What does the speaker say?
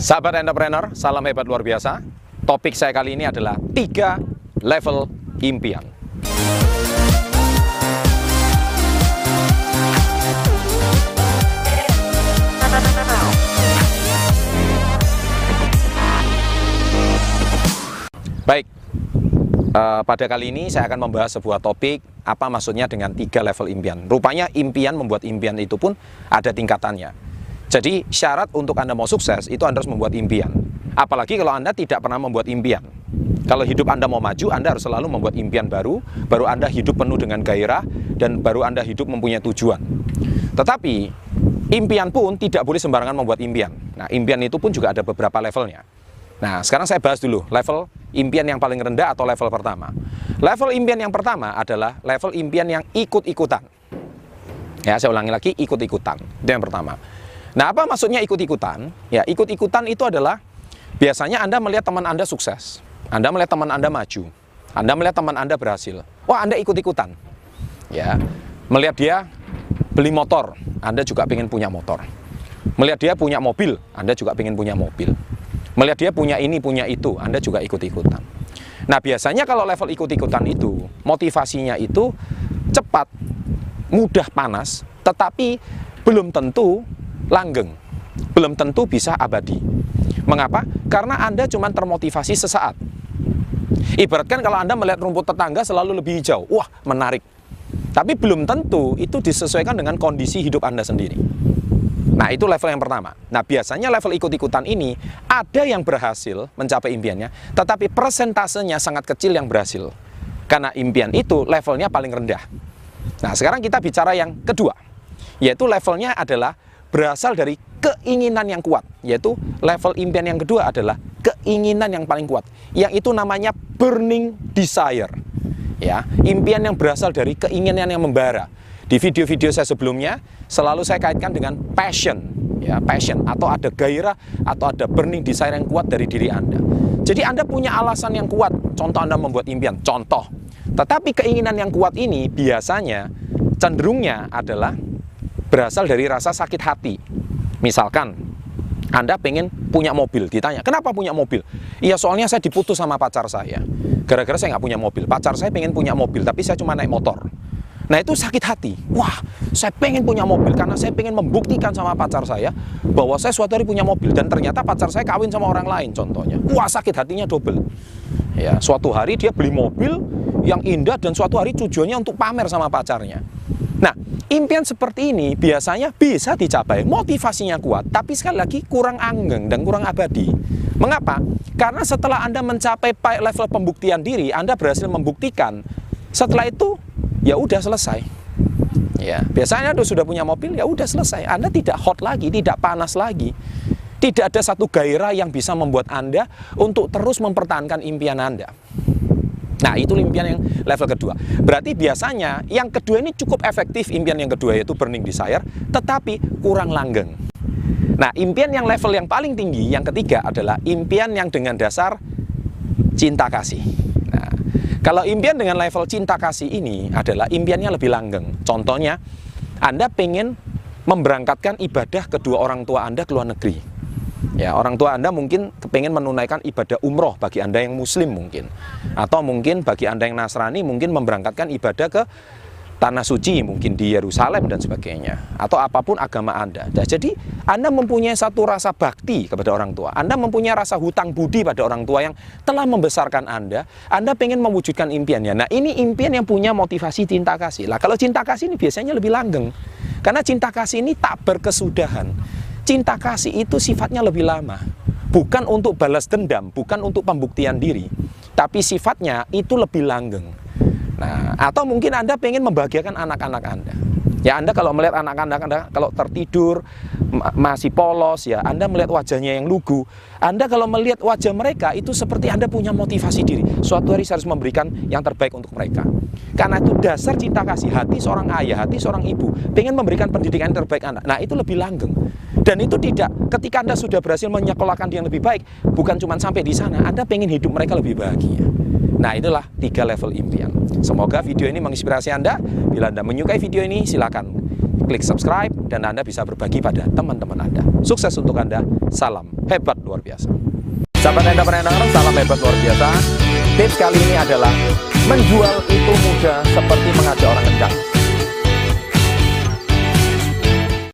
Sahabat entrepreneur, salam hebat luar biasa. Topik saya kali ini adalah tiga level impian. Baik, uh, pada kali ini saya akan membahas sebuah topik apa maksudnya dengan tiga level impian. Rupanya impian membuat impian itu pun ada tingkatannya. Jadi syarat untuk Anda mau sukses itu Anda harus membuat impian. Apalagi kalau Anda tidak pernah membuat impian. Kalau hidup Anda mau maju, Anda harus selalu membuat impian baru, baru Anda hidup penuh dengan gairah, dan baru Anda hidup mempunyai tujuan. Tetapi, impian pun tidak boleh sembarangan membuat impian. Nah, impian itu pun juga ada beberapa levelnya. Nah, sekarang saya bahas dulu level impian yang paling rendah atau level pertama. Level impian yang pertama adalah level impian yang ikut-ikutan. Ya, saya ulangi lagi, ikut-ikutan. Itu yang pertama. Nah, apa maksudnya ikut-ikutan? Ya, ikut-ikutan itu adalah biasanya Anda melihat teman Anda sukses. Anda melihat teman Anda maju. Anda melihat teman Anda berhasil. Wah, Anda ikut-ikutan. Ya, melihat dia beli motor, Anda juga ingin punya motor. Melihat dia punya mobil, Anda juga ingin punya mobil. Melihat dia punya ini, punya itu, Anda juga ikut-ikutan. Nah, biasanya kalau level ikut-ikutan itu, motivasinya itu cepat, mudah panas, tetapi belum tentu langgeng. Belum tentu bisa abadi. Mengapa? Karena Anda cuma termotivasi sesaat. Ibaratkan kalau Anda melihat rumput tetangga selalu lebih hijau, wah menarik. Tapi belum tentu itu disesuaikan dengan kondisi hidup Anda sendiri. Nah, itu level yang pertama. Nah, biasanya level ikut-ikutan ini ada yang berhasil mencapai impiannya, tetapi persentasenya sangat kecil yang berhasil. Karena impian itu levelnya paling rendah. Nah, sekarang kita bicara yang kedua, yaitu levelnya adalah berasal dari keinginan yang kuat, yaitu level impian yang kedua adalah keinginan yang paling kuat, yang itu namanya burning desire. Ya, impian yang berasal dari keinginan yang membara. Di video-video saya sebelumnya selalu saya kaitkan dengan passion, ya passion atau ada gairah atau ada burning desire yang kuat dari diri Anda. Jadi Anda punya alasan yang kuat, contoh Anda membuat impian, contoh. Tetapi keinginan yang kuat ini biasanya cenderungnya adalah berasal dari rasa sakit hati. Misalkan anda pengen punya mobil, ditanya, kenapa punya mobil? Iya soalnya saya diputus sama pacar saya. Gara-gara saya nggak punya mobil. Pacar saya pengen punya mobil, tapi saya cuma naik motor. Nah itu sakit hati. Wah, saya pengen punya mobil karena saya pengen membuktikan sama pacar saya bahwa saya suatu hari punya mobil dan ternyata pacar saya kawin sama orang lain contohnya. Wah, sakit hatinya double. Ya, suatu hari dia beli mobil yang indah dan suatu hari tujuannya untuk pamer sama pacarnya. Nah, impian seperti ini biasanya bisa dicapai, motivasinya kuat, tapi sekali lagi kurang anggeng dan kurang abadi. Mengapa? Karena setelah Anda mencapai level pembuktian diri, Anda berhasil membuktikan. Setelah itu ya udah selesai. Ya, biasanya Anda sudah punya mobil, ya udah selesai. Anda tidak hot lagi, tidak panas lagi. Tidak ada satu gairah yang bisa membuat Anda untuk terus mempertahankan impian Anda. Nah, itu impian yang level kedua. Berarti biasanya yang kedua ini cukup efektif impian yang kedua yaitu burning desire, tetapi kurang langgeng. Nah, impian yang level yang paling tinggi yang ketiga adalah impian yang dengan dasar cinta kasih. Kalau impian dengan level cinta kasih ini adalah impiannya lebih langgeng. Contohnya, Anda pengen memberangkatkan ibadah kedua orang tua Anda ke luar negeri. Ya, orang tua Anda mungkin kepengen menunaikan ibadah umroh bagi Anda yang muslim mungkin. Atau mungkin bagi Anda yang Nasrani mungkin memberangkatkan ibadah ke tanah suci mungkin di Yerusalem dan sebagainya atau apa pun agama Anda. Nah, jadi Anda mempunyai satu rasa bakti kepada orang tua. Anda mempunyai rasa hutang budi pada orang tua yang telah membesarkan Anda. Anda pengen mewujudkan impiannya. Nah, ini impian yang punya motivasi cinta kasih. Lah, kalau cinta kasih ini biasanya lebih langgeng. Karena cinta kasih ini tak berkesudahan. Cinta kasih itu sifatnya lebih lama. Bukan untuk balas dendam, bukan untuk pembuktian diri. Tapi sifatnya itu lebih langgeng Nah, atau mungkin Anda pengen membahagiakan anak-anak Anda. Ya Anda kalau melihat anak-anak Anda kalau tertidur masih polos ya, Anda melihat wajahnya yang lugu. Anda kalau melihat wajah mereka itu seperti Anda punya motivasi diri. Suatu hari saya harus memberikan yang terbaik untuk mereka. Karena itu dasar cinta kasih hati seorang ayah, hati seorang ibu, pengen memberikan pendidikan terbaik anak. Nah, itu lebih langgeng. Dan itu tidak, ketika Anda sudah berhasil menyekolahkan dia yang lebih baik, bukan cuma sampai di sana, Anda pengen hidup mereka lebih bahagia. Nah itulah tiga level impian. Semoga video ini menginspirasi Anda. Bila Anda menyukai video ini, silakan klik subscribe dan Anda bisa berbagi pada teman-teman Anda. Sukses untuk Anda. Salam hebat luar biasa. Sahabat entrepreneur, salam hebat luar biasa. Tips kali ini adalah menjual itu mudah seperti mengajak orang kencang.